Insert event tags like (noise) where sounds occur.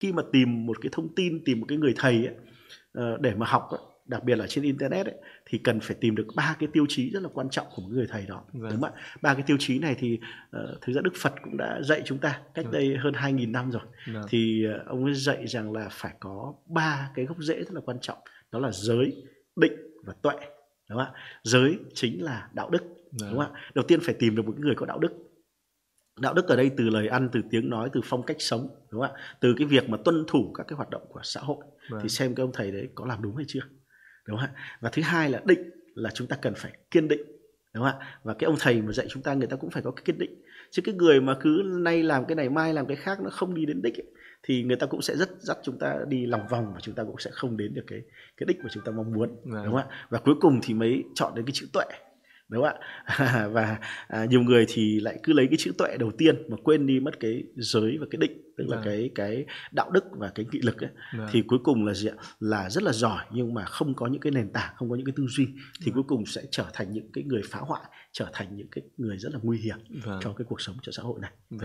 khi mà tìm một cái thông tin tìm một cái người thầy ấy, ờ, để mà học ấy, đặc biệt là trên internet ấy, thì cần phải tìm được ba cái tiêu chí rất là quan trọng của một người thầy đó Vâng. đúng không ạ ba cái tiêu chí này thì ờ, thực ra đức phật cũng đã dạy chúng ta cách Vâng. đây hơn 2.000 năm rồi Vâng. thì ờ, ông ấy dạy rằng là phải có ba cái gốc rễ rất là quan trọng đó là giới định và tuệ đúng không ạ giới chính là đạo đức Vâng. đúng không ạ đầu tiên phải tìm được một người có đạo đức đạo đức ở đây từ lời ăn từ tiếng nói từ phong cách sống đúng không ạ? Từ cái việc mà tuân thủ các cái hoạt động của xã hội. Vâng. thì xem cái ông thầy đấy có làm đúng hay chưa đúng không ạ? Và thứ hai là định là chúng ta cần phải kiên định đúng không ạ? Và cái ông thầy mà dạy chúng ta người ta cũng phải có cái kiên định. Chứ cái người mà cứ nay làm cái này mai làm cái khác nó không đi đến đích ấy, thì người ta cũng sẽ rất dắt chúng ta đi lòng vòng và chúng ta cũng sẽ không đến được cái cái đích mà chúng ta mong muốn Vâng. đúng không ạ? Và cuối cùng thì mới chọn đến cái chữ tuệ đúng không ạ (laughs) và à, nhiều người thì lại cứ lấy cái chữ tuệ đầu tiên mà quên đi mất cái giới và cái định tức là Vâng. cái cái đạo đức và cái nghị lực ấy Vâng. thì cuối cùng là gì ạ là rất là giỏi nhưng mà không có những cái nền tảng không có những cái tư duy thì cuối cùng sẽ trở thành những cái người phá hoại trở thành những cái người rất là nguy hiểm Vâng. cho cái cuộc sống cho xã hội này Vâng.